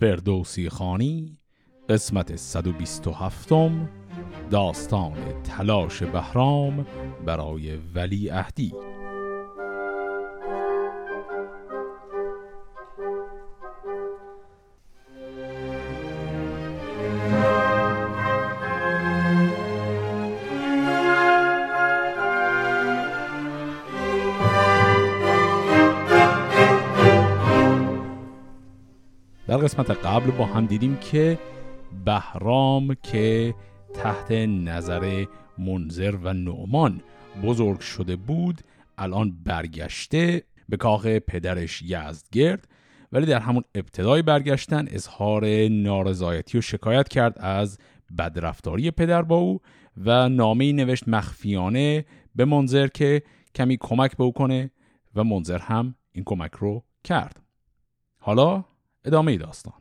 فردوسی خانی قسمت 127 داستان تلاش بهرام برای ولی اهدی قسمت قبل با هم دیدیم که بهرام که تحت نظر منظر و نعمان بزرگ شده بود الان برگشته به کاخ پدرش یزدگرد ولی در همون ابتدای برگشتن اظهار نارضایتی و شکایت کرد از بدرفتاری پدر با او و نامه نوشت مخفیانه به منظر که کمی کمک به او کنه و منظر هم این کمک رو کرد. حالا ادامه داستان.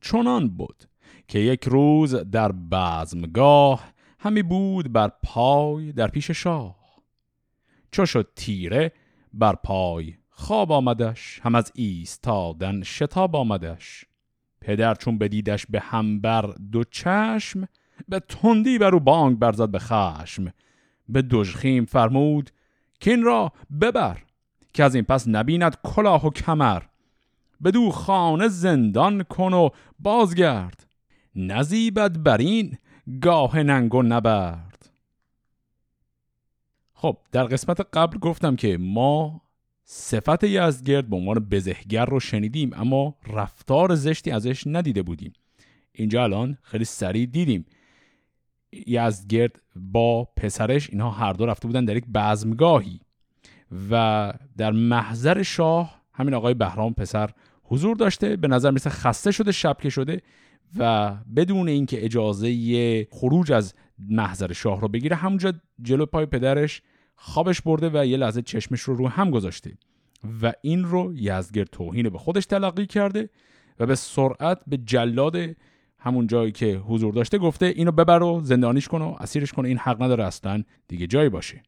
چنان بود که یک روز در بزمگاه همی بود بر پای در پیش شاه. چو شد تیره بر پای خواب آمدش هم از ایستادن شتاب آمدش. پدر چون بدیدش به هم بر دو چشم به تندی بر او بانگ برزد به خشم. به دژخیم فرمود که این را ببر که از این پس نبیند کلاه و کمر. بدو خانه زندان کن و بازگرد. نزیبد بر این گاه ننگ و نبرد. خب در قسمت قبل گفتم که ما صفت یزدگرد به عنوان بزهگر رو شنیدیم اما رفتار زشتی ازش ندیده بودیم. اینجا الان خیلی سریع دیدیم. یزدگرد با پسرش اینها هر دو رفته بودن در یک بزمگاهی و در محضر شاه همین آقای بهرام پسر حضور داشته به نظر مثل خسته شده شبکه شده و بدون اینکه اجازه خروج از محضر شاه رو بگیره همونجا جلو پای پدرش خوابش برده و یه لحظه چشمش رو رو هم گذاشته و این رو یزگر توهین به خودش تلقی کرده و به سرعت به جلاد همون جایی که حضور داشته گفته اینو ببر و زندانیش کن و اسیرش کن این حق نداره اصلا دیگه جایی باشه.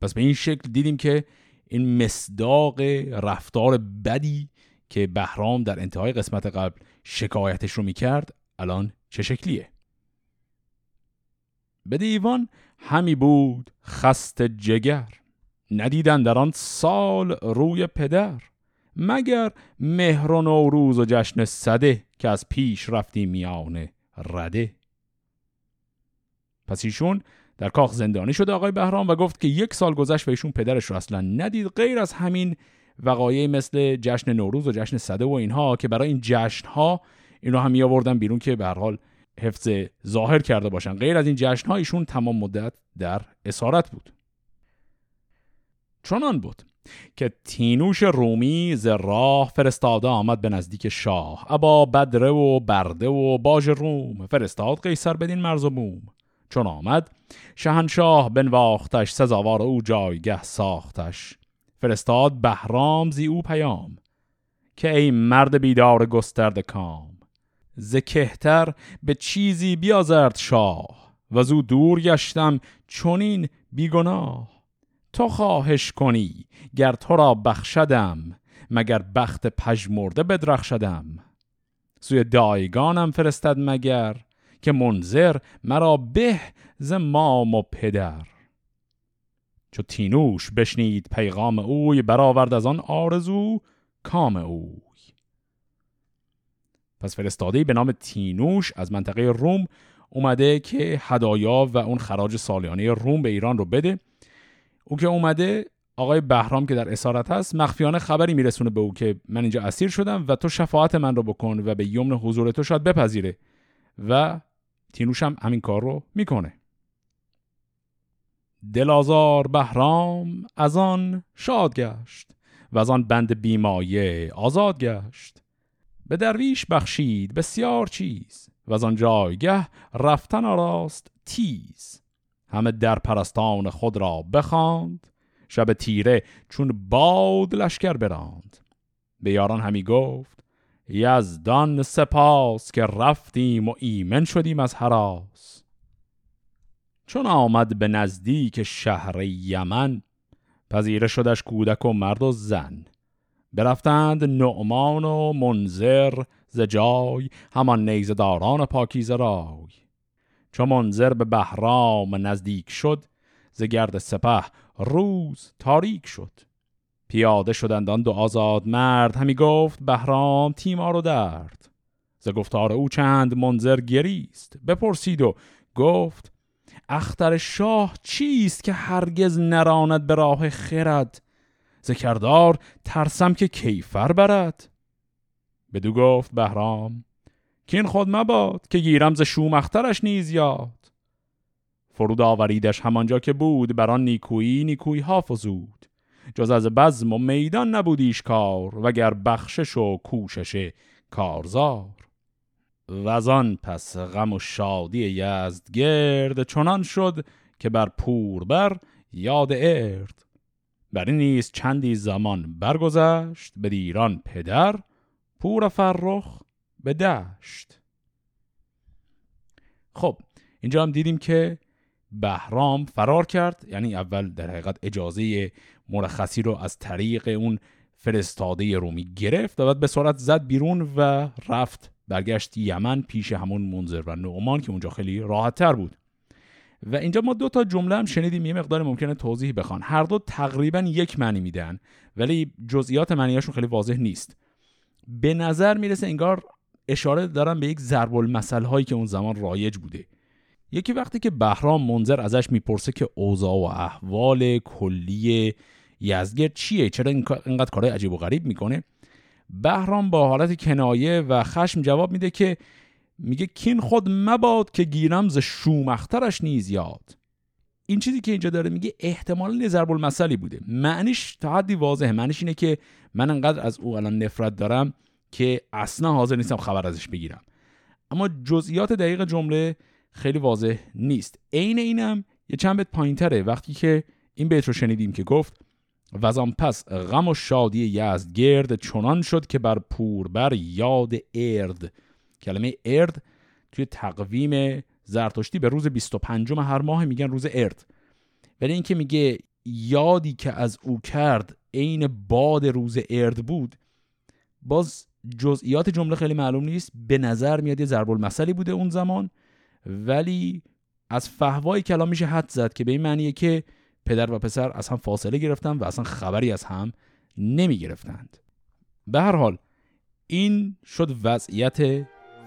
پس به این شکل دیدیم که این مصداق رفتار بدی که بهرام در انتهای قسمت قبل شکایتش رو می‌کرد الان چه شکلیه؟ به دیوان همی بود خست جگر ندیدن در آن سال روی پدر مگر مهر و نوروز و جشن صده که از پیش رفتی میانه رده. پس ایشون در کاخ زندانی شده آقای بهرام و گفت که یک سال گذشت و ایشون پدرش رو اصلا ندید غیر از همین وقایعی مثل جشن نوروز و جشن صده و اینها که برای این جشن ها اینو هم می آوردن بیرون که به حال حفظ ظاهر کرده باشن. غیر از این جشن ها ایشون تمام مدت در اسارت بود. چنان بود که تینوش رومی ز راه فرستاده آمد به نزدیک شاه. ابا بدره و برده و باج روم فرستاد قیصر بدین مرز و بوم. چون آمد شهنشاه بنواختش سزاوار او جایگه ساختش. فرستاد بهرام زی او پیام که ای مرد بیدار گسترد کام. ز کهتر به چیزی بیازرد شاه و زو دور گشتم چونین بیگناه. تو خواهش کنی گر تو را بخشدم مگر بخت پژمرده بدرخشدم. سوی دایگانم فرستد مگر که منظر مرا به ز مام و پدر. چو تینوش بشنید پیغام اوی برآورد از آن آرزو کام اوی. پس فرستاده به نام تینوش از منطقه روم اومده که هدایا و اون خراج سالیانه روم به ایران رو بده. او که اومده آقای بهرام که در اسارت هست مخفیانه خبری میرسونه به او که من اینجا اسیر شدم و تو شفاعت من رو بکن و به یمن حضور تو شاید بپذیره. و تینوش هم همین کار رو می‌کنه. دلازار بهرام از آن شاد گشت و از آن بند بیمایه آزاد گشت. به درویش بخشید بسیار چیز و از آن جایگه رفتن آراست تیز. همه در پرستان خود را بخواند شب تیره چون باد لشکر براند. به یاران همی گفت یزدان سپاس که رفتیم و ایمن شدیم از حراس. چون آمد به نزدیک شهر یمن پذیره شدش کودک و مرد و زن. برفتند نعمان و منذر ز جای همان نیزداران پاکیزه رای. چو منذر به بهرام نزدیک شد ز گرد سپه روز تاریک شد. پیاده شدند آن دو آزاد مرد همی گفت بهرام تیما رو درد. ز گفتار او چند منظر گریست بپرسید و گفت اختر شاه چیست که هرگز نراند به راه خرد؟ ذکردار ترسم که کیفر برد. بدو گفت بهرام کین خود مباد که گیرم ز شومخترش نیز یاد. فرود آوریدش همانجا که بود بران نیکویی نیکویی ها فزود جز از بزم و میدان نبودیش کار وگر بخشش و کوشش کارزار. وزان پس غم و شادی یزد گرد چنان شد که بر پور بر یاد ارد. بر این نیز چندی زمان برگذشت به دیران پدر پور فرخ به دشت. خب اینجا هم دیدیم که بهرام فرار کرد یعنی اول در حقیقت اجازه مرخصی رو از طریق اون فرستاده رومی گرفت و بعد به سرعت زد بیرون و رفت برگشت یمن پیش همون منظر و نعمان که اونجا خیلی راحت تر بود. و اینجا ما دو تا جمله هم شنیدیم یه مقدار ممکنه توضیح بخوان. هر دو تقریبا یک معنی میدن ولی جزئیات معنیاشون خیلی واضح نیست. به نظر می‌رسه انگار اشاره دارن به یک ضرب المثل هایی که اون زمان رایج بوده. یکی وقتی که بهرام منظر ازش می‌پرسه که اوضاع و احوال کلی یزدگرد چیه؟ چرا اینقدر کارهای عجیب و غریب می‌کنه؟ بهرام با حالت کنایه و خشم جواب میده که میگه کین خود مباد که گیرم ز شومخترش نیز یاد. این چیزی که اینجا داره میگه احتمال ضرب المثلی بوده. معنیش تا حدی واضحه. معنیش اینه که من انقدر از او الان نفرت دارم که اصلا حاضر نیستم خبر ازش بگیرم. اما جزئیات دقیق جمله خیلی واضح نیست. عین اینم یه چند بیت پایینتره. وقتی که این بیت رو شنیدیم که گفت وزان پس غم و شادی یزد گرد چنان شد که بر پور بر یاد ارد. کلمه ارد توی تقویم زرتشتی به روز 25 هر ماه میگن روز ارد. ولی اینکه میگه یادی که از او کرد عین باد روز ارد بود باز جزئیات جمله خیلی معلوم نیست. به نظر میاد یه ضرب المثلی بوده اون زمان ولی از فهوای کلام میشه حد زد که به این معنیه که پدر و پسر از هم فاصله گرفتن و اصلا خبری از هم نمی گرفتند به هر حال این شد وضعیت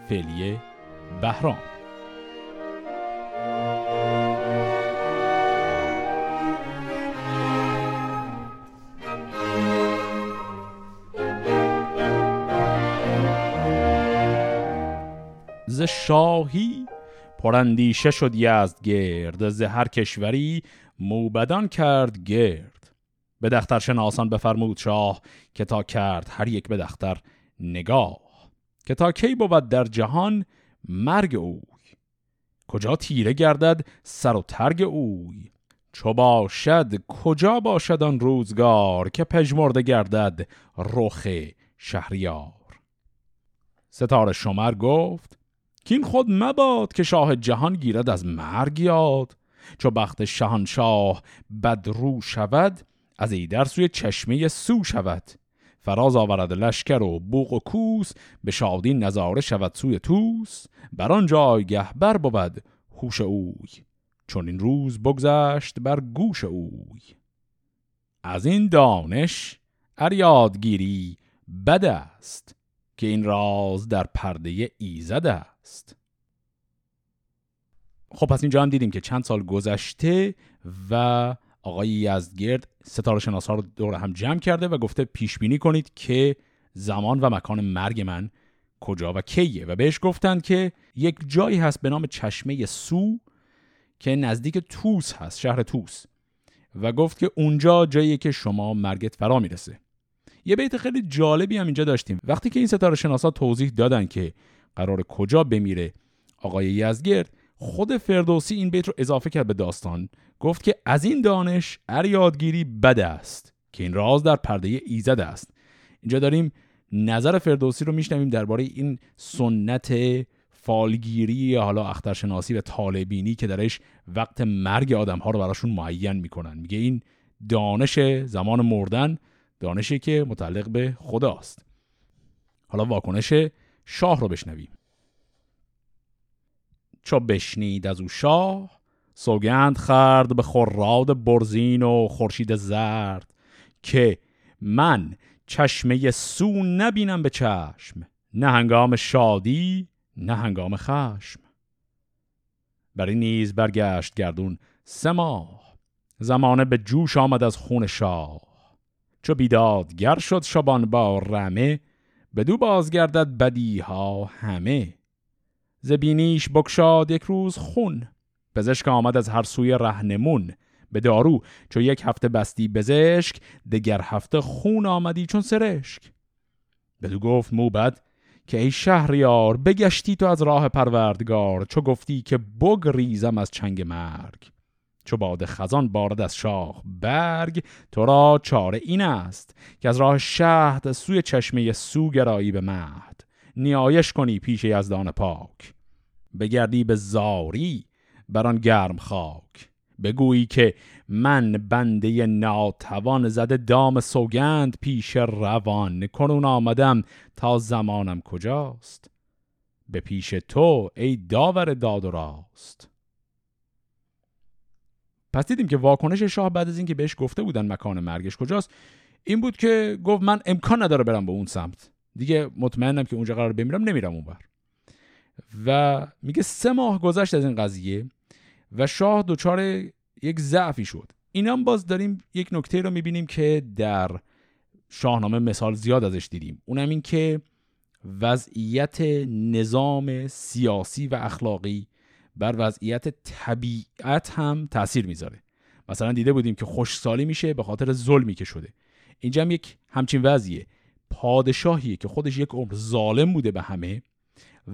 فعلی بهرام. ز شاهی پراندیشه شد یزد گرد ز هر کشوری موبدان کرد گرد. به دختر شناسان بفرمود شاه که تا کرد هر یک به دختر نگاه. که تا کی بود در جهان مرگ اوی؟ کجا تیره گردد سر و ترگ اوی؟ چو باشد کجا باشد آن روزگار که پژمرده گردد رخ شهریار؟ ستاره شمر گفت که این خود مباد که شاه جهان گیرد از مرگ یاد. چو بخت شهانشاه بد رو شود از ایدر سوی چشمه سو شود. فراز آورد لشکر و بوق و کوس به شادی نظاره شود سوی توس بر آن جایگه بر بود هوش اوی چون این روز بگذشت بر گوش اوی. از این دانش اریادگیری بد است که این راز در پرده ایزد است. خب پس اینجا هم دیدیم که چند سال گذشته و آقای یزدگرد ستاره شناس ها رو دور هم جمع کرده و گفته پیش بینی کنید که زمان و مکان مرگ من کجا و کیه. و بهش گفتند که یک جایی هست به نام چشمه سو که نزدیک توس هست شهر توس و گفت که اونجا جایی که شما مرگت فرا می‌رسه. یه بیت خیلی جالبی هم اینجا داشتیم. وقتی که این ستاره شناسا توضیح دادن که قرار کجا بمیره آقای یزگرد خود فردوسی این بیت رو اضافه کرد به داستان. گفت که از این دانش ار یادگیری بد است که این راز در پرده ایزد است. اینجا داریم نظر فردوسی رو میشنویم درباره این سنت فالگیری یا حالا اخترشناسی و طالبینی که درش وقت مرگ آدم ها رو براشون معین می‌کنن. میگه این دانش زمان مردن دانشی که متعلق به خداست. حالا واکنش شاه رو بشنویم. چو بشنید از او شاه سوگند خرد به خراد برزین و خورشید زرد که من چشمه سو نبینم به چشم نه هنگام شادی نه هنگام خشم. بر این نیز برگشت گردون سه ماه زمانه به جوش آمد از خون شاه. چو بیدادگر شد شبان با رمه بدو بازگردد بدیها همه. زبینیش بکشاد یک روز خون. پزشک آمد از هر سوی رهنمون. به دارو چو یک هفته بستی بزشک دگر هفته خون آمدی چون سرشک. بدو گفت موبد که ای شهریار بگشتی تو از راه پروردگار چو گفتی که بگریزم از چنگ مرگ. چو باد خزان بارد از شاخ برگ تو را چاره این است که از راه شهد سوی چشمه سو گرایی به مهد نیایش کنی پیش یزدان پاک. بگردی به زاری بران گرم خاک. بگویی که من بنده ناتوان زده دام سوگند پیش روان. کنون آمدم تا زمانم کجاست؟ به پیش تو ای داور داد و راست. پس دیدیم که واکنش شاه بعد از اینکه بهش گفته بودن مکان مرگش کجاست این بود که گفت من امکان نداره برم به اون سمت. دیگه مطمئنم که اونجا قرار بمیرم نمیرم اونور و میگه سه ماه گذشت از این قضیه و شاه دچار یک ضعفی شد. اینم باز داریم یک نکته رو می‌بینیم که در شاهنامه مثال زیاد ازش دیدیم. اونم این که وضعیت نظام سیاسی و اخلاقی بر وضعیت طبیعت هم تاثیر می‌ذاره. مثلا دیده بودیم که خوشسالی میشه به خاطر ظلمی که شده. اینجا هم یک همچین وضعیه. پادشاهیه که خودش یک عمر ظالم بوده به همه.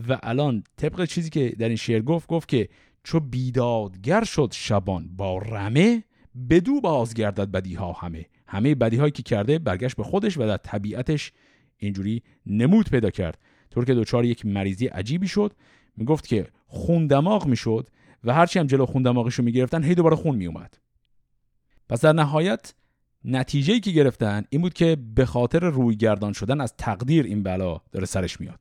و الان طبق چیزی که در این شعر گفت گفت که چو بیدادگر شد شبان با رمه بدو بازگردد بدی ها همه. همه بدی هایی که کرده برگشت به خودش و در طبیعتش اینجوری نمود پیدا کرد. طور که دچار یک مریضی عجیبی شد. می‌گفت که خون دماغ می‌شد و هرچی هم جلو خون دماغش رو می‌گرفتن هی دوباره خون میومد پس در نهایت نتیجه که گرفتن این بود که به خاطر روی گردان شدن از تقدیر این بلا داره سرش میاد.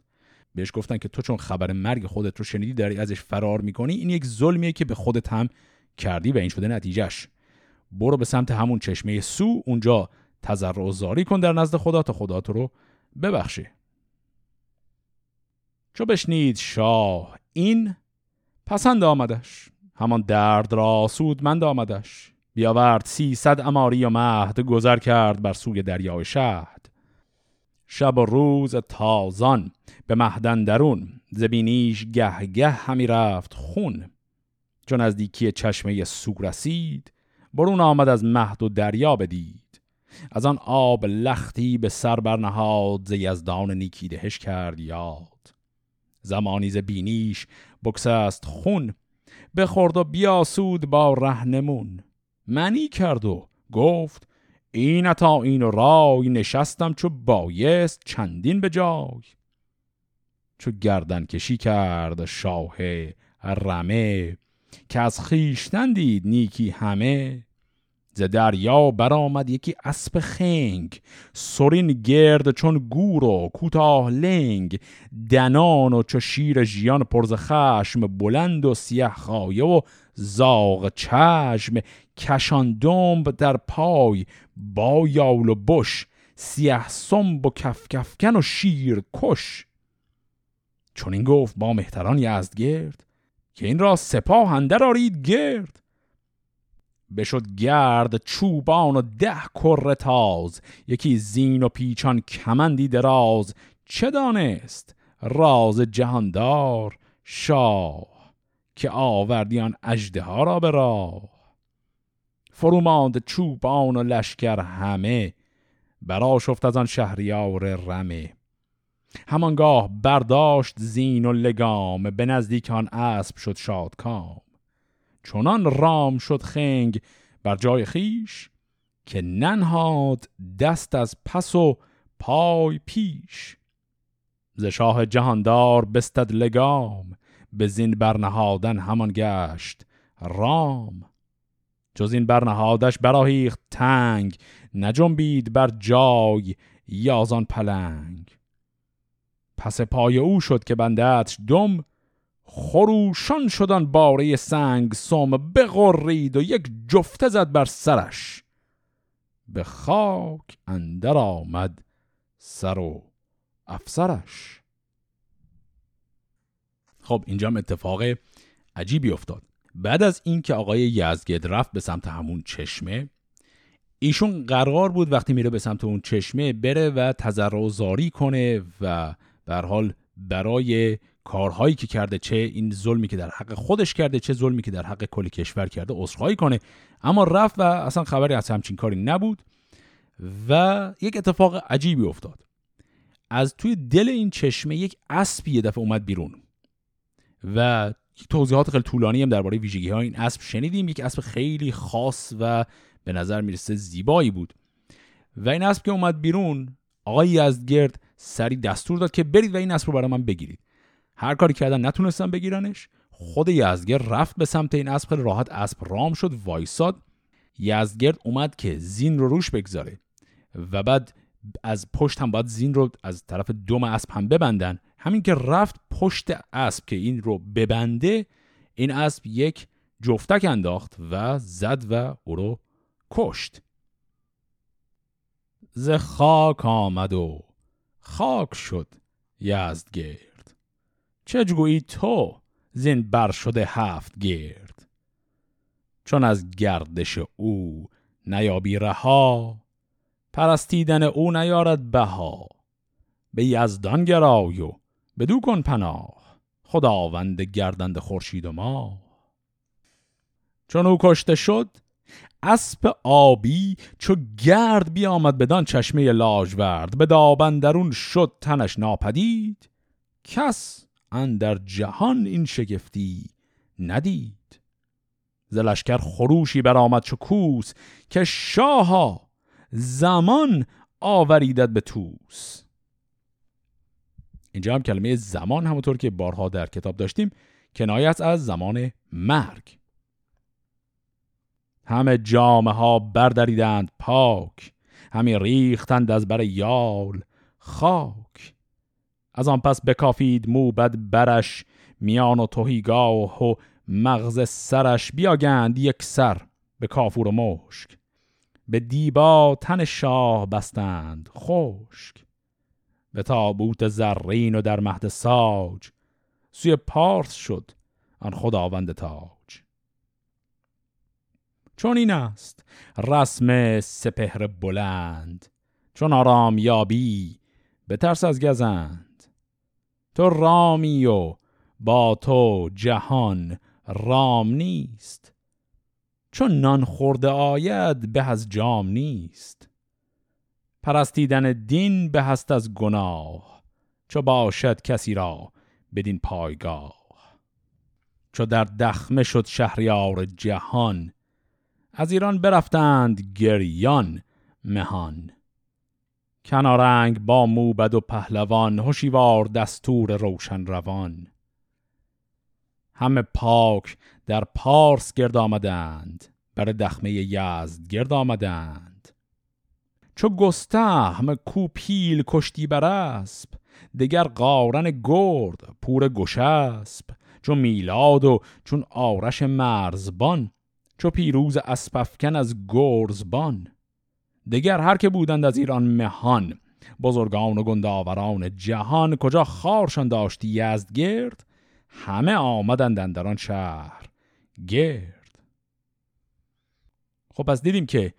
بهش گفتن که تو چون خبر مرگ خودت رو شنیدی داری ازش فرار می‌کنی این یک ظلمیه که به خودت هم کردی و این شده نتیجهش. برو به سمت همون چشمه سو اونجا تضرع و زاری کن در نزد خدا تا خدا تو رو ببخشه چو بشنید شاه این پسند آمدش. همان درد را سودمند آمدش. بیاورد سیصد اماری و مهد گذر کرد بر سوی دریای شهد. شب و روز تازان به مهدن درون زبینیش گه گه همی رفت خون. چون نزدیکی چشمه سو رسید برون آمد از مهد و دریا بدید. از آن آب لختی به سر برنهاد ز یزدان نیکی دهش کرد یاد. زمانی ز بینیش است خون بخورد و بیاسود با رهنمون منی کرد و گفت این تا این رای نشستم چو بایست چندین به جای. چو گردن کشی کرد شاه رمه که از خیشتن دید نیکی همه. ز دریا برآمد یکی اسب خنگ سرین گرد چون گور و کوتاه لنگ. دنان و چو شیر ژیان پرز خشم بلند و سیه خایه و زاغ چشم. کشان دنب در پای با یال و بش سیه سنب و کفکفکن و شیر کش. چون این گفت با مهتران گرد که این را سپاه اندر آرید گرد. بشد گرد چوبان و ده کر تاز یکی زین و پیچان کمندی دراز. چه دانست راز جهاندار شاه که آوردیان اجده ها را به راه؟ فروماند چوبان و لشکر همه برا شفت از آن شهریار رمه. همانگاه برداشت زین و لگام به نزدیک آن اسب شد شادکام. چنان رام شد خنگ بر جای خیش که ننهاد دست از پس و پای پیش. ز شاه جهاندار بستد لگام به زین برنهادن همان گشت رام. جز این برنهادش براهیخت تنگ نجنبید بر جای یازان پلنگ. پس پای او شد که بندهش دم خروشان شدن باره سنگ سم بغرید و یک جفته زد بر سرش. به خاک اندر آمد سر و افسرش. خب اینجا اتفاق عجیبی افتاد. بعد از اینکه آقای یزگرد رفت به سمت همون چشمه ایشون قرار بود وقتی میره به سمت اون چشمه بره و تذرع زاری کنه و به حال برای کارهایی که کرده چه این ظلمی که در حق خودش کرده چه ظلمی که در حق کل کشور کرده عذرخواهی کنه. اما رفت و اصلا خبری از همچین کاری نبود و یک اتفاق عجیبی افتاد. از توی دل این چشمه یک اسبی یه دفعه اومد بیرون و توضیحات خیلی طولانی هم درباره ویژگی های این اسب شنیدیم. یک اسب خیلی خاص و به نظر می‌رسه زیبایی بود. و این اسب که اومد بیرون آقای یزدگرد سری دستور داد که برید و این اسب رو برای من بگیرید. هر کاری کردن نتونستن بگیرنش. خود یزدگرد رفت به سمت این اسب خیلی راحت اسب رام شد وایساد. یزدگرد اومد که زین رو روش بگذاره و بعد از پشت هم باید زین رو از طرف دوم اسب هم ببندن. همین که رفت پشت اسب که این رو ببنده این اسب یک جفتک انداخت و زد و او رو کشت. ز خاک آمد و خاک شد یزدگرد چه جگویی تو زین بر شده هفت گرد؟ چون از گردش او نیابی رها پرستیدن او نیارد بها. به یزدان گرای و بدو کن پناه. خداوند گردند خورشید و ما چون او کشته شد اسب آبی چو گرد بیامد بدان چشمه لاجورد. به دابندرون شد تنش ناپدید. کس اندر جهان این شگفتی ندید. زلشکر خروشی برآمد چو کوس که شاها زمان آوریدد به توس اینجا هم کلمه زمان همونطور که بارها در کتاب داشتیم کنایت از زمان مرگ. همه جامعه ها بردریدند پاک همه ریختند از بر یال خاک. از آن پس بکافید موبد برش میان و توهیگاه و مغز سرش بیاگند یک سر به کافور و مشک. به دیبا تن شاه بستند خشک. به تابوت زرین و در مهد ساج. سوی پارس شد آن خداوند تاج. چون این است رسم سپهر بلند چون آرام یابی به ترس از گزند. تو رامی و با تو جهان رام نیست چون نان خورده آید به از جام نیست. پرستیدن دین به هست از گناه چو باشد کسی را بدین پایگاه. چو در دخمه شد شهریار جهان از ایران برفتند گریان مهان. کنارنگ با موبد و پهلوان هوشیوار دستور روشن روان. همه پاک در پارس گرد آمدند بر دخمه یزد گرد آمدند. چو گستهم کو پیل کشتی بر اسب دگر قارن گرد پور گشسب چو میلاد و چون آرش مرزبان چو پیروز اسپفکن از گرزبان. دگر هر که بودند از ایران مهان بزرگان و گنداوران جهان کجا خارشان داشتی یزدگرد همه آمدند در آن شهر گرد. خب پس دیدیم که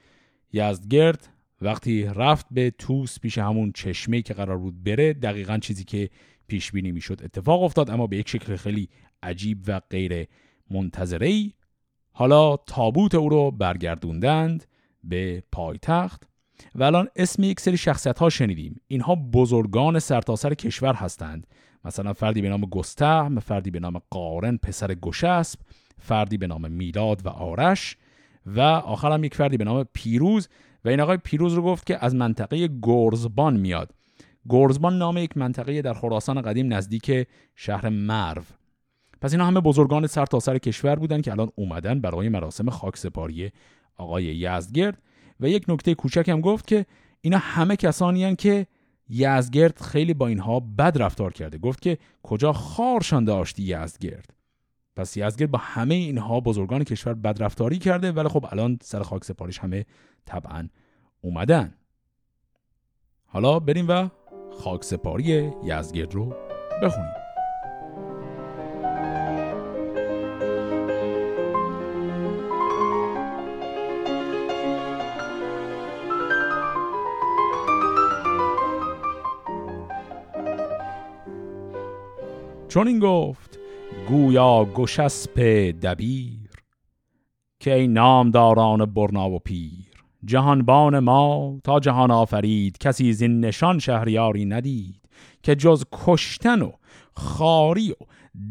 یزدگرد وقتی رفت به توس پیش همون چشمه که قرار بود بره دقیقا چیزی که پیش بینی می‌شد اتفاق افتاد اما به یک شکل خیلی عجیب و غیر منتظره حالا تابوت او رو برگردوندند به پایتخت و الان اسم یک سری شخصیت ها شنیدیم. اینها بزرگان سرتاسر کشور هستند. مثلا فردی به نام گستهم فردی به نام قارن پسر گشسب فردی به نام میلاد و آرش و آخر هم یک فردی به نام پیروز و این آقای پیروز رو گفت که از منطقه گرزبان میاد. گرزبان نام یک منطقه در خراسان قدیم نزدیک شهر مرو. پس اینا همه بزرگان سر تا سر کشور بودن که الان اومدن برای مراسم خاکسپاری آقای یزدگرد و یک نکته کوچک هم گفت که اینا همه کسانی هن که یزدگرد خیلی با اینها بد رفتار کرده. گفت که کجا خارشان داشتی یزدگرد پس یزدگرد با همه اینها بزرگان کشور بد رفتاری کرده ولی خب الان سر خاک سپاریش همه طبعا اومدن. حالا بریم و خاک سپاری یزدگرد رو بخونیم. چون این گفت گویا گشسپ دبیر که ای نامداران برنا و پیر. جهانبان ما تا جهان آفرید کسی زین نشان شهریاری ندید که جز کشتن و خاری و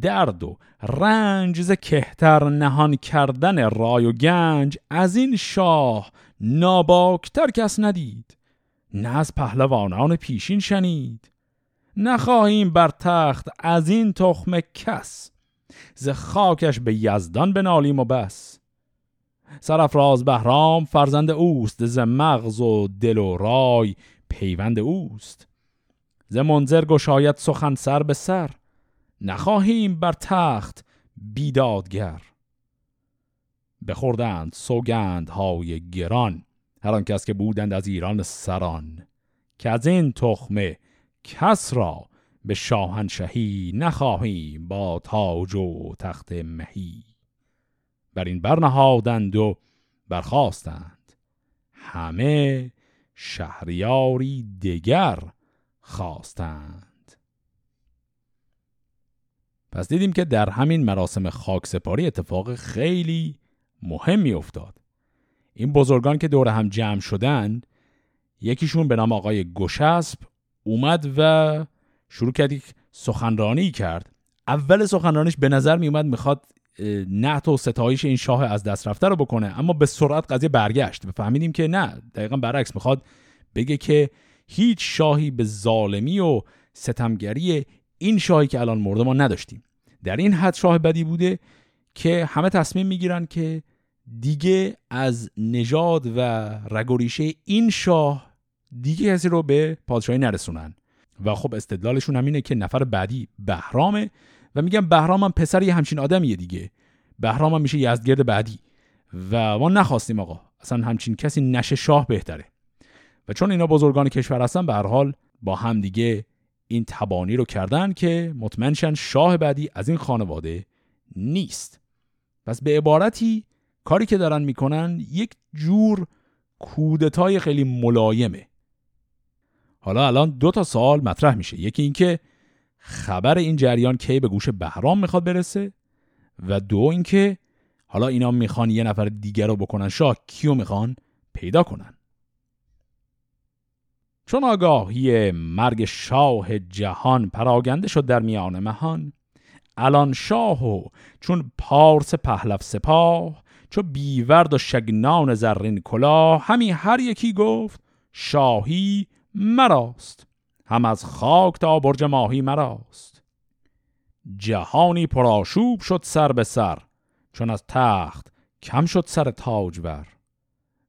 درد و رنج ز کهتر نهان کردن رای و گنج از این شاه ناباکتر کس ندید نه از پهلوانان پیشین شنید. نخواهیم بر تخت از این تخم کس ز خاکش به یزدان بنالیم و بس. سرفراز بهرام فرزند اوست ز مغز و دل و رای پیوند اوست. ز منظر گشاید سخن سر به سر نخواهیم بر تخت بیدادگر. بخوردند سوگند های گران هر کس که بودند از ایران سران که از این تخمه کس را به شاهنشهی نخواهیم با تاج و تخت مهی. بر این برنهادند و برخواستند همه شهریاری دگر خواستند. پس دیدیم که در همین مراسم خاکسپاری اتفاق خیلی مهمی افتاد. این بزرگان که دور هم جمع شدند یکیشون به نام آقای گشسب اومد و شروع کرد سخنرانی کرد. اول سخنرانیش به نظر می اومد می‌خواد نعت و ستایش این شاه از دست رفته رو بکنه اما به سرعت قضیه برگشت. فهمیدیم که نه دقیقا برعکس می‌خواد بگه که هیچ شاهی به ظالمی و ستمگری این شاهی که الان مرده ما نداشتیم. در این حد شاه بدی بوده که همه تصمیم می‌گیرن که دیگه از نژاد و رگوریشه این شاه دیگه کسی رو به پادشاهی نرسونن. و خب استدلالشون هم اینه که نفر بعدی بهرامه و میگم بهرام هم پسر یه همچین آدمیه دیگه. بهرام هم میشه یزدگرد بعدی. و ما نخواستیم آقا. اصلا همچین کسی نشه شاه بهتره. و چون اینا بزرگان کشور هستن به هر حال با هم دیگه این تبانی رو کردن که مطمئنشن شاه بعدی از این خانواده نیست. پس به عبارتی کاری که دارن می‌کنن یک جور کودتای خیلی ملایمه. حالا الان دو تا سوال مطرح میشه. یکی اینکه خبر این جریان کی به گوش بهرام می‌خواد برسه و دو اینکه حالا اینا می‌خوان یه نفر دیگر رو بکنن. شاه کیو می‌خوان پیدا کنن؟ چون آگاهی مرگ شاه جهان پراگنده شد در میان مهان الان شاه و چون پارس پهلف سپاه چو بیورد و شگنان زرین کلاه همی هر یکی گفت شاهی مراست. هم از خاک تا برج ماهی مراست. جهانی پراشوب شد سر به سر چون از تخت کم شد سر تاجور.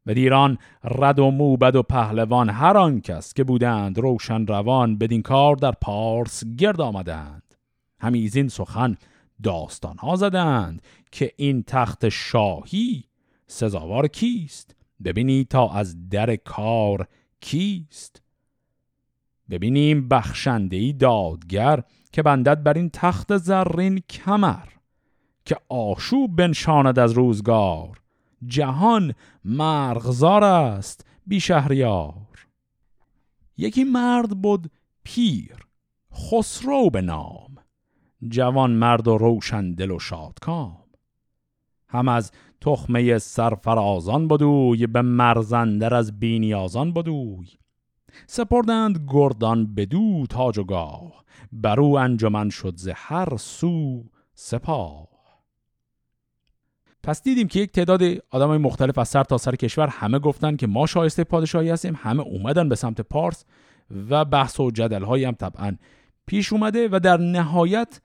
به دیران رد و موبد و پهلوان هر آن کس که بودند روشن روان بدین کار در پارس گرد آمدند. همیزین سخن داستان ها زدند که این تخت شاهی سزاوار کیست؟ ببینی تا از در کار کیست؟ ببینیم بخشندهی دادگر که بندد بر این تخت زرین کمر که آشوب بنشاند از روزگار. جهان مرغزار است بی شهریار. یکی مرد بود پیر خسرو به نام. جوان مرد و روشن دل و شادکام. هم از تخمه سرفرازان بدوی به مرزندر از بینیازان بدوی. سپردند گردان بدو تاج و گاه برو انجمن شد ز هر سو سپاه. پس دیدیم که یک تعداد آدمای مختلف از سر تا سر کشور همه گفتن که ما شایسته پادشاهی هستیم همه اومدن به سمت پارس و بحث و جدل هم طبعا پیش اومده و در نهایت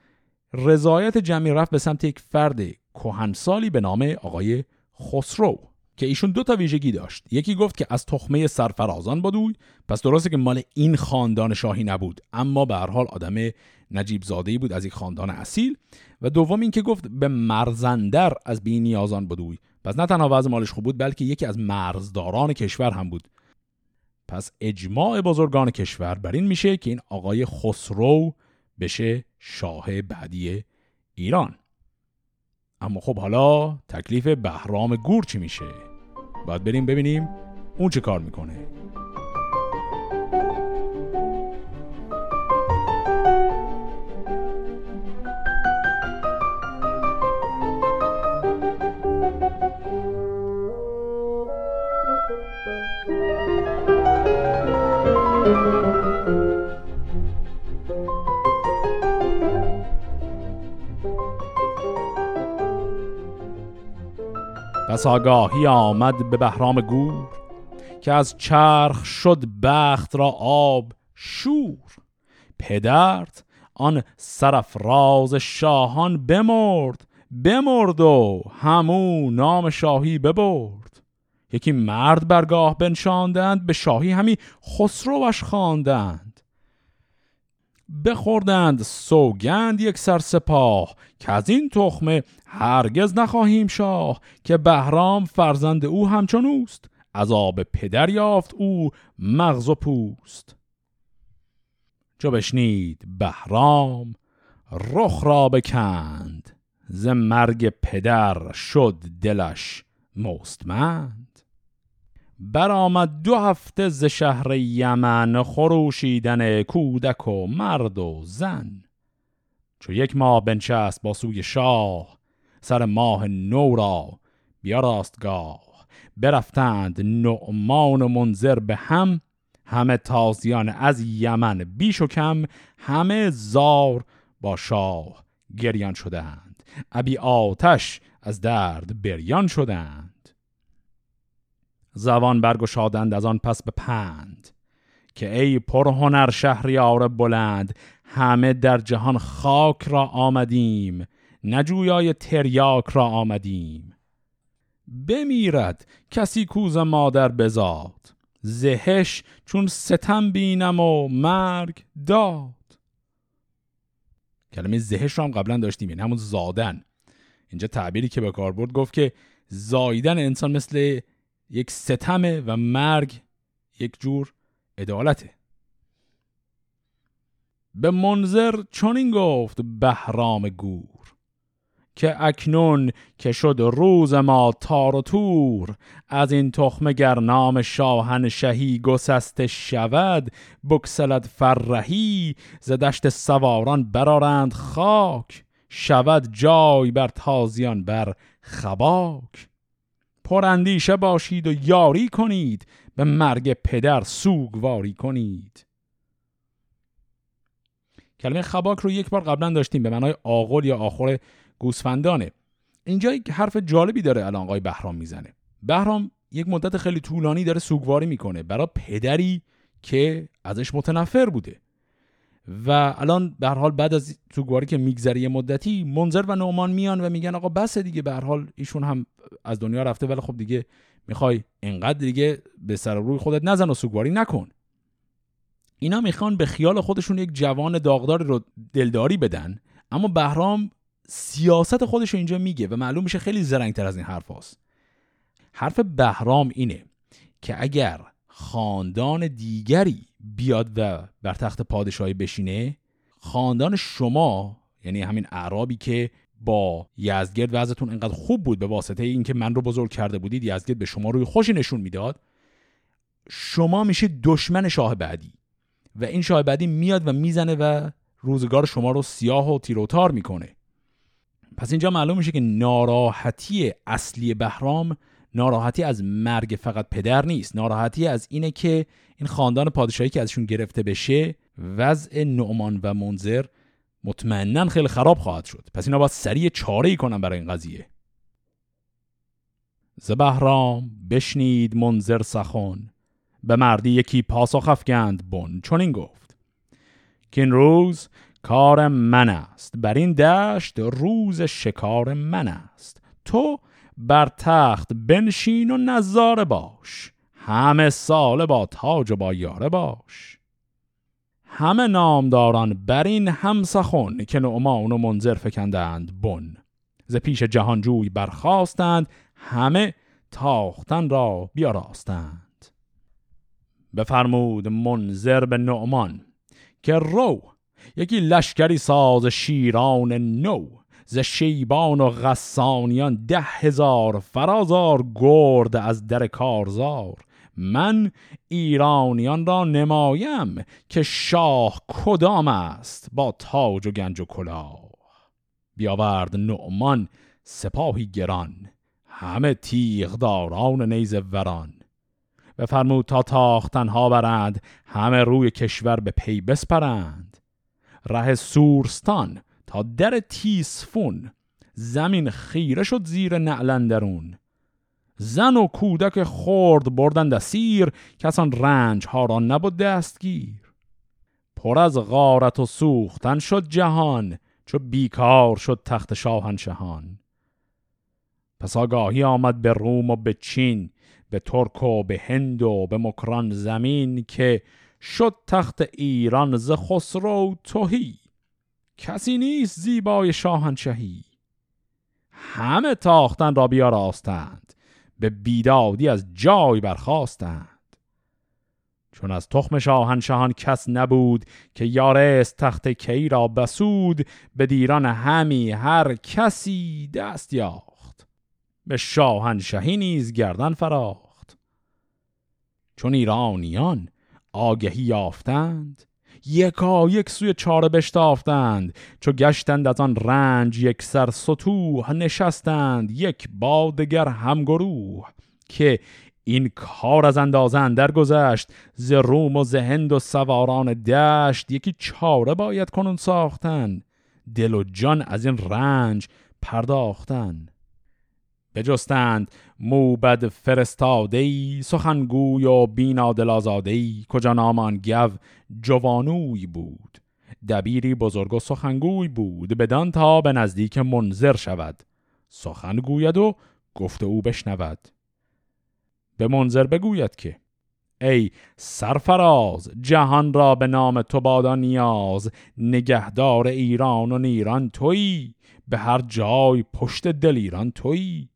رضایت جمعی رفت به سمت یک فرد کهنسالی به نام آقای خسرو. که ایشون دو تا ویژگی داشت. یکی گفت که از تخمه سرفرازان بدوی پس درسته که مال این خاندان شاهی نبود اما به هر حال آدم نجیب زاده بود از یک خاندان اصیل. و دوم این که گفت به مرزندر از بی نیازان بدوی پس نه تنها وضع مالش خوب بود بلکه یکی از مرزداران کشور هم بود. پس اجماع بزرگان کشور بر این میشه که این آقای خسرو بشه شاه بعدی ایران. اما خب حالا تکلیف بهرام گور چی میشه؟ باید بریم ببینیم اون چه کار می‌کنه. پس آگاهی آمد به بهرام گور که از چرخ شد بخت را آب شور. پدرت آن راز شاهان بمرد بمرد و همو نام شاهی ببرد. یکی مرد برگاه بنشاندند به شاهی همی خسروش خواندند. بخوردند سوگند یک سر سپاه که از این تخمه هرگز نخواهیم شاه که بهرام فرزند او همچون اوست. عذاب پدر یافت او مغز و پوست. چو بشنید بهرام رخ را بکند. ز مرگ پدر شد دلش مستمند. برآمد دو هفته ز شهر یمن خروشیدن کودک و مرد و زن. چو یک ماه بنشست با سوی شاه سر ماه نو را بیا راستگاه. برفتند نعمان و منظر به هم همه تازیان از یمن بیش و کم همه زار با شاه گریان شدند. ابی آتش از درد بریان شدند. زبان برگشادند از آن پس به پند. که ای پرهنر شهریار بلند همه در جهان خاک را آمدیم نجویای تریاک را آمدیم. بمیرد کسی کوز مادر بزاد زهش چون ستم بینم و مرگ داد. کلمه زهش رو هم قبلا داشتیم یعنی همون زادن. اینجا تعبیری که به کار برد گفت که زاییدن انسان مثل یک ستمه و مرگ یک جور عدالته. به منظر چنین گفت بهرام گور که اکنون که شد روز ما تار و تور از این تخم گر نام شاهن شهی گسسته شود بکسلد فرهی ز دشت سواران برارند خاک شود جای بر تازیان بر خباک. پراندیشه باشید و یاری کنید. به مرگ پدر سوگواری کنید. کلمه خباک رو یک بار قبلا داشتیم. به معنای آقل یا آخر گوسفندانه. اینجا یک حرف جالبی داره الان آقای بهرام می‌زنه. بهرام یک مدت خیلی طولانی داره سوگواری می‌کنه. برای پدری که ازش متنفر بوده. و الان به حال بعد از سوگواری که میگذره مدتی منظر و نومان میان و میگن آقا بس دیگه به حال ایشون هم از دنیا رفته ولی خب دیگه می‌خوای انقدر دیگه به سر روی خودت نزن و سوگواری نکن اینا می‌خوان به خیال خودشون یک جوان داغدار رو دلداری بدن اما بهرام سیاست خودش رو اینجا میگه و معلوم میشه خیلی زرنگتر از این حرف هست. حرف بهرام اینه که اگر خاندان دیگری بیاد و بر تخت پادشاهی بشینه خاندان شما یعنی همین اعرابی که با یزدگرد وضعتون انقدر خوب بود به واسطه اینکه من رو بزرگ کرده بودید یزدگرد به شما روی خوشی نشون می‌داد شما میشید دشمن شاه بعدی و این شاه بعدی میاد و می‌زنه و روزگار شما رو سیاه و تیروتار می‌کنه. پس اینجا معلوم میشه که ناراحتی اصلی بهرام ناراحتی از مرگ فقط پدر نیست. ناراحتی از اینه که این خاندان پادشاهی که ازشون گرفته بشه وضع نعمان و منظر مطمئنا خیلی خراب خواهد شد. پس اینا باید سریع چاره ای کنن برای این قضیه. ز بهرام بشنید منظر سخن. به مردی یکی پاسخ افگند بن. چون این گفت. که این روز کار من است. بر این دشت روز شکار من است. تو بر تخت بنشین و نظاره باش همه سال با تاج و با یاره باش. همه نامداران بر این هم سخن که نعمان و منظر فکندند بن. ز پیش جهانجوی برخواستند همه تاختن را بیاراستند. بفرمود منظر به نعمان که رو یکی لشکری ساز شیران نو. ز شیبان و غسانیان ده هزار فرازار گرد از در کارزار. من ایرانیان را نمایم که شاه کدام است با تاج و گنج و کلاه. بیاورد نعمان سپاهی گران همه تیغداران نیز وران. بفرمود تا تاختنها برند همه روی کشور به پی بسپرند. ره سورستان تا در تیسفون زمین خیره شد زیر نعلندرون زن و کودک خورد بردند سیر کسان رنج ها را نبود دستگیر. پر از غارت و سوختن شد جهان چو بیکار شد تخت شاهنشهان. پس آگاهی آمد به روم و به چین به ترک و به هند و به مکران زمین که شد تخت ایران ز خسرو توهی کسی نیست زیبای شاهنشهی همه تاختن را بیاراستند. به بیدادی از جای برخواستند چون از تخم شاهنشهان کس نبود که یارست تخت کی را بسود به دیران همی هر کسی دست یاخت به شاهنشهی نیز گردن فراخت. چون ایرانیان آگهی یافتند یکا یک سوی چاره بشتافتند چو گشتند از آن رنج یک سر سطوح نشستند یک بادگر همگروه. که این کار از اندازه اندر گذشت ز روم و ز هند و سواران دشت یکی چاره باید کنون ساختن. دل و جان از این رنج پرداختن. بجستند موبد فرستادهی سخنگوی و بینا دلازادهی کجا نامان گو جوانوی بود؟ دبیری بزرگ و سخنگوی بود. بدان تا به نزدیک منظر شود. سخنگوید و گفت او بشنود. به منظر بگوید که ای سرفراز جهان را به نام تو بادا نیاز. نگهدار ایران و نیران تویی. به هر جای پشت دل ایران تویی.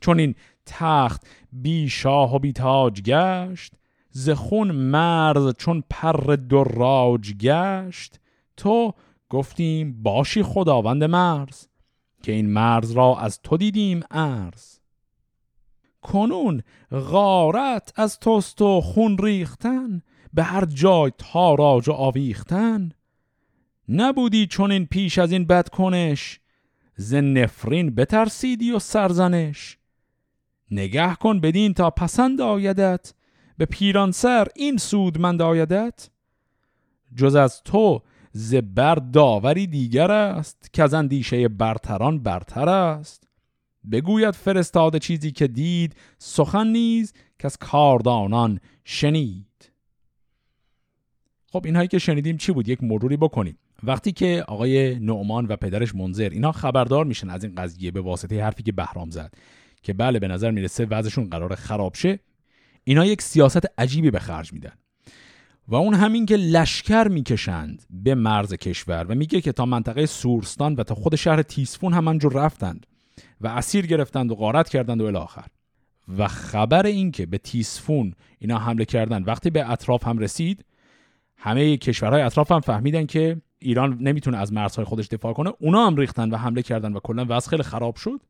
چون این تخت بی شاه و بی تاج گشت زخون مرز چون پر دراج گشت تو گفتیم باشی خداوند مرز که این مرز را از تو دیدیم ارز کنون غارت از توست و خون ریختن به هر جای تاراج و آویختن. نبودی چون این پیش از این بد کنش ز نفرین بترسیدی و سرزنش. نگه کن بدین تا پسند آیدت. به پیران سر این سودمند آیدت. جز از تو زبر داوری دیگر است که از اندیشه برتران برتر است. بگوید فرستاده چیزی که دید سخن نیز که از کاردانان شنید. خب اینهایی که شنیدیم چی بود؟ یک مروری بکنیم. وقتی که آقای نعمان و پدرش منظر اینا خبردار میشن از این قضیه به واسطه حرفی که بهرام زد. که بله به نظر می‌رسه وضعشون قرار خراب شه. اینا یک سیاست عجیبی به خرج میدن. و اون همین که لشکر می‌کشند به مرز کشور و میگه که تا منطقه سورستان و تا خود شهر تیسفون همانجور رفتند و اسیر گرفتند و غارت کردند و الاخر و خبر این که به تیسفون اینا حمله کردن وقتی به اطراف هم رسید همه کشورهای اطراف هم فهمیدن که ایران نمی‌تونه از مرزهای خودش دفاع کنه. اونا هم ریختن و حمله کردن و کلا وضع خیلی خراب شد.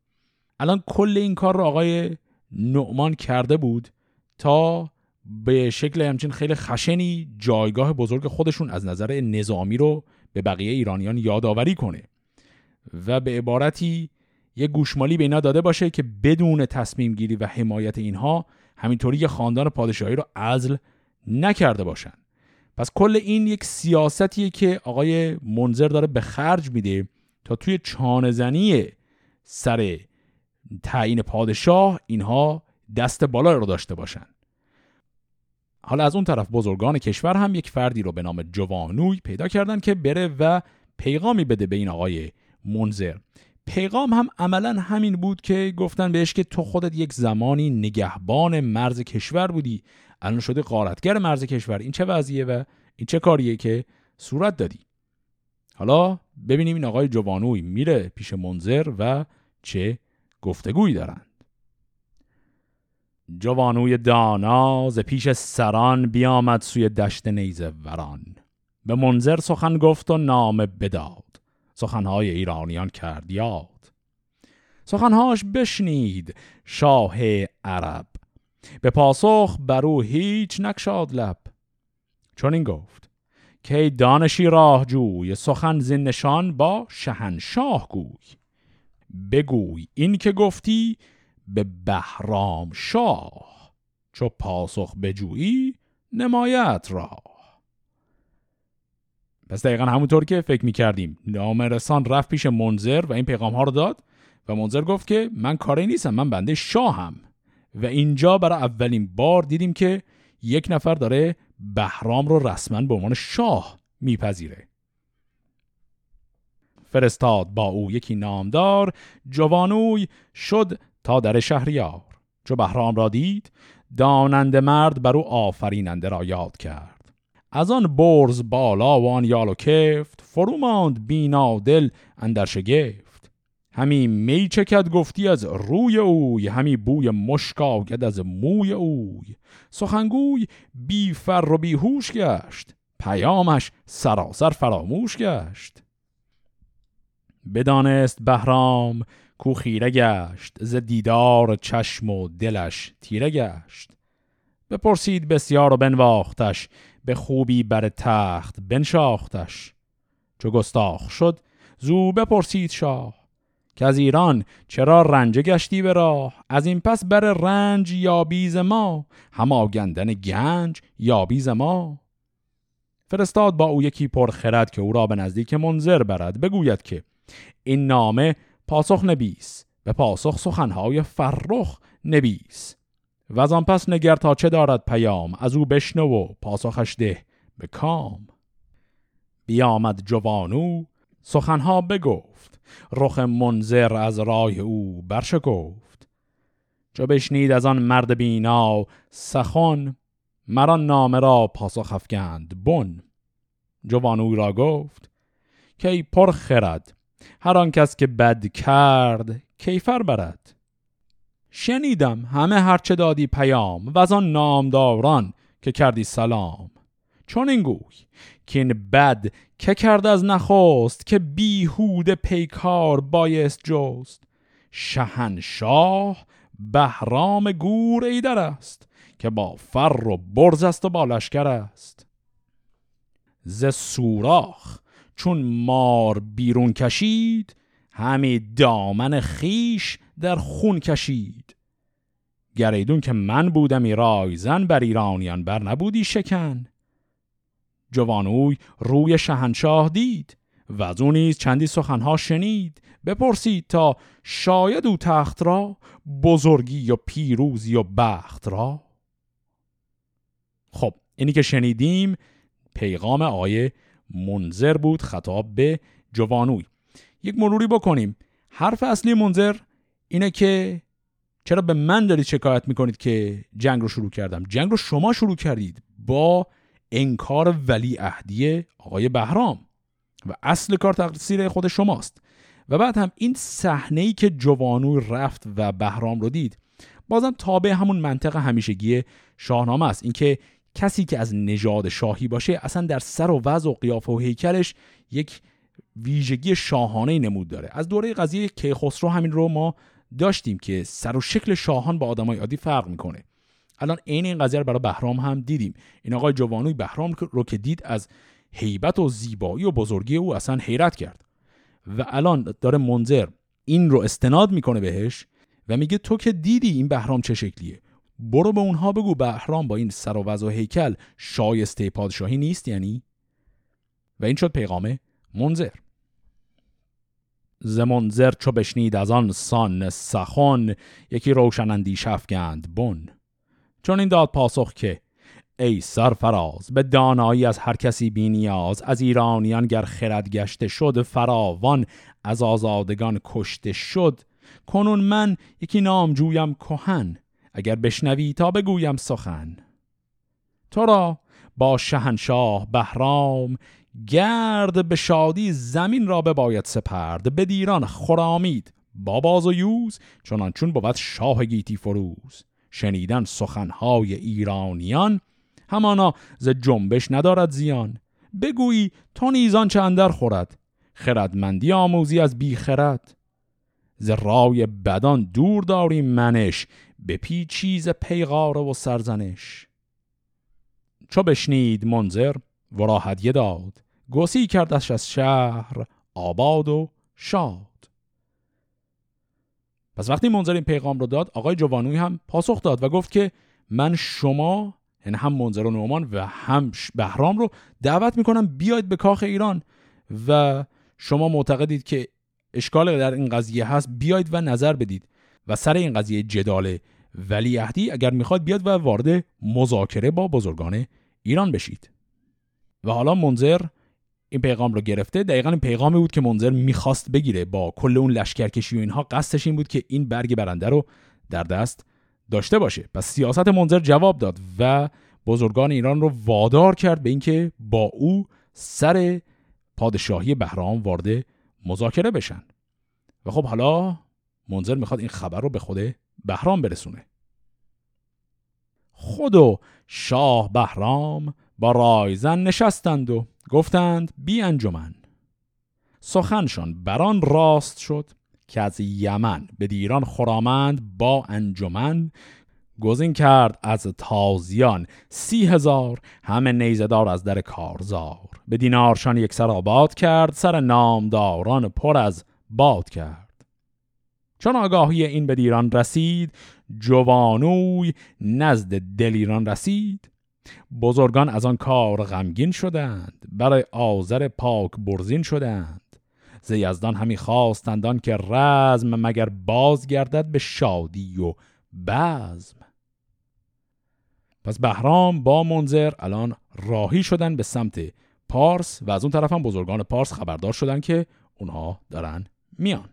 الان کل این کار رو آقای نعمان کرده بود تا به شکل همچین خیلی خشنی جایگاه بزرگ خودشون از نظر نظامی رو به بقیه ایرانیان یادآوری کنه. و به عبارتی یه گوشمالی به اینا داده باشه که بدون تصمیم گیری و حمایت اینها همینطوری یه خاندان پادشاهی رو عزل نکرده باشن. پس کل این یک سیاستیه که آقای منظر داره به خرج میده تا توی چانزنی سر تعیین پادشاه اینها دست بالا رو داشته باشن. حالا از اون طرف بزرگان کشور هم یک فردی رو به نام جوانوی پیدا کردن که بره و پیغامی بده به این آقای منظر پیغام هم عملا همین بود که گفتن بهش که تو خودت یک زمانی نگهبان مرز کشور بودی. الان شده قارتگر مرز کشور. این چه وضعیه و این چه کاریه که صورت دادی؟ حالا ببینیم این آقای جوانوی میره پیش منظر و چه گفتگویی دارند. جوانوی دانا ز پیش سران بیامد سوی دشت نیزه وران. به منظر سخن گفت و نام بداد. سخنهای ایرانیان کرد یاد. سخنهاش بشنید شاه عرب. به پاسخ بر او هیچ نکشاد لب. چون این گفت که دانشی راه جوی سخن زین نشان با شهنشاه گوی؟ بگوی این که گفتی به بهرام شاه چو پاسخ بجویی نمایت را پس دقیقا همونطور که فکر می کردیم نامرسان رفت پیش منظر و این پیغام ها رو داد و منظر گفت که من کاری نیستم من بنده شاهم. و اینجا برای اولین بار دیدیم که یک نفر داره بهرام رو رسما به عنوان شاه میپذیره. فرستاد با او یکی نامدار جوانوی شد تا در شهریار. چو بهرام را دید داننده مرد بر او آفریننده را یاد کرد. از آن برز بالا و آن یال و کفت فرو ماند بینا دل اندر شگفت. همی می چکد گفتی از روی اوی همی بوی مشک آگد از موی اوی. سخنگوی بی فر و بیهوش گشت پیامش سراسر فراموش گشت. بدانست بهرام کو خیره گشت ز دیدار چشم و دلش تیره گشت. بپرسید بسیار و بنواختش به خوبی بر تخت بنشاختش. چو گستاخ شد زو بپرسید شاه که از ایران چرا رنج گشتی به راه؟ از این پس بر رنج یا بیز ما هم آگندن گنج یا بیز ما. فرستاد با او یکی پرخرد که او را به نزدیک منظر برد بگوید که این نامه پاسخ نبیس به پاسخ سخنهای فرخ نبیس. و از آن پس نگر تا چه دارد پیام؟ از او بشنو و پاسخش ده به کام. بیامد جوانو سخنها بگفت. رخ منظر از رای او برش گفت چو بشنید از آن مرد بینا سخن مران نامه را پاسخ افگند بن. جوانو را گفت که ای پر خرد هر آن کس که بد کرد کیفر برد. شنیدم همه هرچه دادی پیام و از آن نامداران که کردی سلام. چون این گوی که این بد که کرد از نخواست که بیهود پیکار بایست جست. شهنشاه بهرام گور ایدر است که با فر و برز است و بالشکر است. ز سوراخ چون مار بیرون کشید همی دامن خیش در خون کشید. گریدون که من بودم رایزن بر ایرانیان بر نبودی شکن. جوانوی روی شهنشاه دید و از نیز چندی سخنها شنید. بپرسید تا شاید او تخت را بزرگی و پیروزی و بخت را؟ خب اینی که شنیدیم پیغام آیه منظر بود خطاب به جوانوی. یک مروری بکنیم. حرف اصلی منظر اینه که چرا به من دارید شکایت می‌کنید که جنگ رو شروع کردم؟ جنگ رو شما شروع کردید با انکار ولی عهدی آقای بهرام. و اصل کار تقصیر خود شماست. و بعد هم این صحنه ای که جوانوی رفت و بهرام رو دید بازم تابع همون منطق همیشگی شاهنامه است. اینکه کسی که از نژاد شاهی باشه اصلا در سر و وضع و قیافه و هیکلش یک ویژگی شاهانه نمود داره. از دوره قضیه کیخسرو همین رو ما داشتیم که سر و شکل شاهان با آدمای عادی فرق می‌کنه. الان عین این قضیه رو برای بهرام هم دیدیم. این آقای جوانوی بهرام رو که دید از هیبت و زیبایی و بزرگی او اصلا حیرت کرد. و الان داره منظر این رو استناد می‌کنه بهش و میگه تو که دیدی این بهرام چه شکلیه؟ برو به اونها بگو بهرام با این سر و وضع هیکل شایسته پادشاهی نیست یعنی؟ و این شد پیغام منظر ز چو بشنید از آن سان سخن یکی روشن اندیش افگند بن. چون این داد پاسخ که ای سرفراز به دانایی از هر کسی بینیاز از ایرانیان گر خرد گشته شد فراوان از آزادگان کشته شد. کنون من یکی نام جویم کهن. اگر بشنوی تا بگویم سخن. تو را با شهنشاه بهرام گرد به شادی زمین را بباید سپرد به دیران خرامید با باز و یوز چنان چون بود شاه گیتی فروز. شنیدن سخنهای ایرانیان همانا ز جنبش ندارد زیان. بگویی تو نیزان چه اندر خورد خردمندی آموزی از بی خرد ز رای بدان دور داریم منش به چیز پیغاره و سرزنش. چو بشنید منظر ورا هدیه داد گسی کردش از شهر آباد و شاد. پس وقتی منظر این پیغام رو داد آقای جوانوی هم پاسخ داد و گفت که من شما یعنی هم منظر و نومان و هم بهرام رو دعوت می‌کنم بیاید به کاخ ایران و شما معتقدید که اشکال در این قضیه هست بیاید و نظر بدید و سر این قضیه جدال ولیعهدی اگر می‌خواد بیاد و وارد مذاکره با بزرگان ایران بشید. و حالا منظر این پیغام رو گرفته. دقیقا این پیغامی بود که منظر می‌خواست بگیره با کل اون لشکرکشی و اینها. قصدش این بود که این برگ برنده رو در دست داشته باشه. پس سیاست منظر جواب داد و بزرگان ایران رو وادار کرد به اینکه با او سر پادشاهی بهرام وارد مذاکره بشن. و خب حالا منظر می‌خواد این خبر رو به خود بهرام برسونه. خود و شاه بهرام با رایزن نشستند و گفتند بی انجمن سخنشان بران راست شد که از یمن به دیران خرامند با انجمن گزین کرد از تازیان. سی هزار همه نیزدار از در کارزار. به دینارشان یک سر آباد کرد سر نامداران پر از باد کرد. چون آگاهی این به دیران رسید جوانوی نزد دلیران رسید. بزرگان از آن کار غمگین شدند برای آذر پاک برزین شدند. ز همی خواستندان که رزم مگر باز گردد به شادی و بزم. پس بهرام با منظر الان راهی شدن به سمت پارس و از اون طرف هم بزرگان پارس خبردار شدن که اونها دارن میان.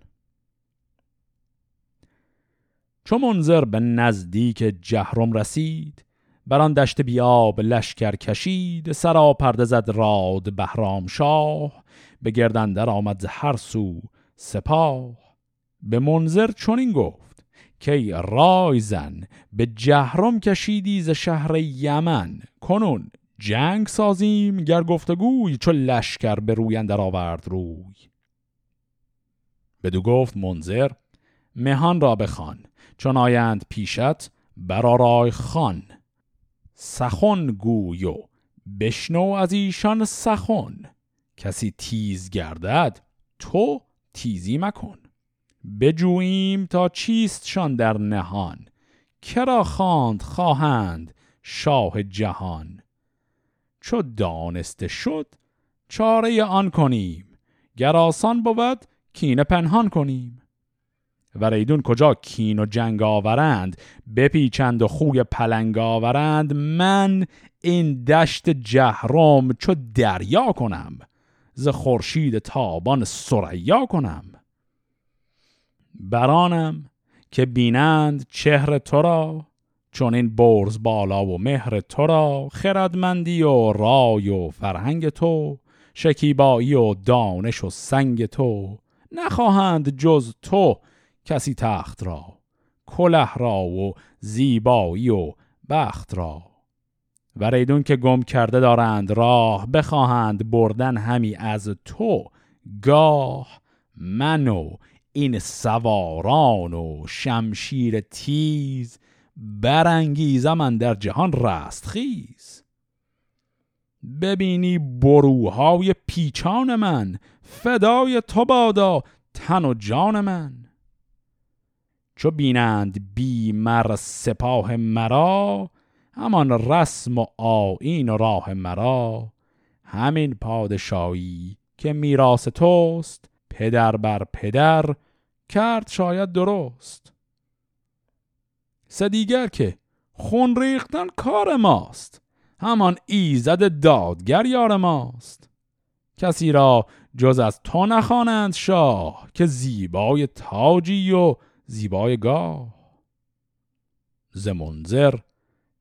چون منظر به نزدیک جهرم رسید بر آن دشت بیاب لشکر کشید سرا پرده زد راد بهرام شاه به گردندر آمد ز هر سو سپاه. به منظر چنین گفت که رای زن به جهرم کشیدی ز شهر یمن. کنون جنگ سازیم گر گفتگوی چو لشکر به روی اندر آورد روی. بدو گفت منظر مهان را بخوان چون آیند پیشت برارای خان سخن گوی و بشنو از ایشان سخن کسی تیز گردد تو تیزی مکن. بجوییم تا چیستشان در نهان؟ کرا خواند خواهند شاه جهان؟ چو دانسته شد چاره آن کنیم گر آسان بود کینه پنهان کنیم. و ریدون کجا کین و جنگ آورند بپیچند و خوی پلنگ آورند من این دشت جهرم چو دریا کنم ز خورشید تابان سریا کنم. برانم که بینند چهر تو را چون این برز بالا و مهر تو را خردمندی و رای و فرهنگ تو شکیبایی و دانش و سنگ تو. نخواهند جز تو کسی تخت را کله را و زیبایی و بخت را. و ریدون که گم کرده دارند راه بخواهند بردن همی از تو. گاه من و این سواران و شمشیر تیز برانگیزم در جهان رستخیز. ببینی بروهای پیچان من فدای تو بادا تن و جان من. چو بینند بی مر سپاه مرا همان رسم و آین و راه مرا. همین پادشاهی که میراث توست پدر بر پدر کرد شاید درست. سدیگر که خون ریختن کار ماست. همان ایزد دادگر یار ماست. کسی را جز از تو نخوانند شاه که زیبای تاجی و زیبای گاه. ز منظر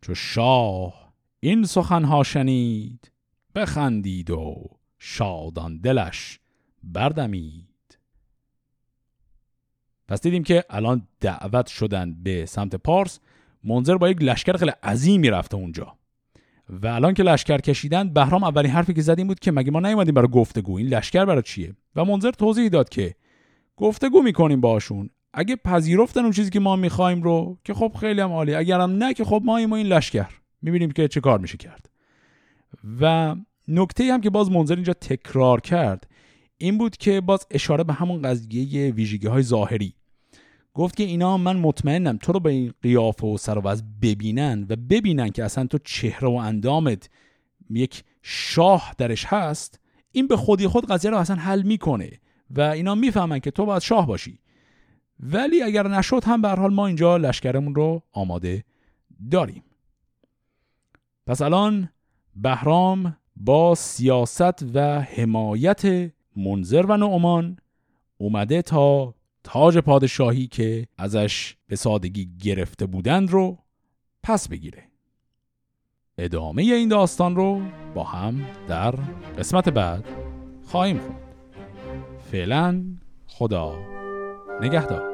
چو شاه این سخنها شنید بخندید و شادان دلش بردمید. پس دیدیم که الان دعوت شدن به سمت پارس منظر با یک لشکر خیلی عظیمی رفته اونجا. و الان که لشکر کشیدن بهرام اولین حرفی که زدیم بود که مگه ما نیومدیم برای گفتگو؟ این لشکر برای چیه؟ و منظر توضیح داد که گفتگو می‌کنیم باشون اگه پذیرفتن اون چیزی که ما می‌خوایم رو که خب خیلی هم عالی. اگرم نه که خب ما این لشکر. می‌بینیم که چه کار میشه کرد. و نکته هم که باز منظر اینجا تکرار کرد این بود که باز اشاره به همون قضیه ویژگی های ظاهری. گفت که اینا من مطمئنم تو رو به این قیافه و سر و ببینن و ببینن که اصلا تو چهره و اندامت یک شاه درش هست این به خودی خود قضیه رو اصلا حل می‌کنه و اینا می‌فهمن که تو باید شاه باشی. ولی اگر نشد هم به حال ما اینجا لشکرمون رو آماده داریم. پس الان بهرام با سیاست و حمایت منظر و نعمان اومده تا تاج پادشاهی که ازش به سادگی گرفته بودند رو پس بگیره. ادامه این داستان رو با هم در قسمت بعد خواهیم خوند. فعلا خدا نگهدار.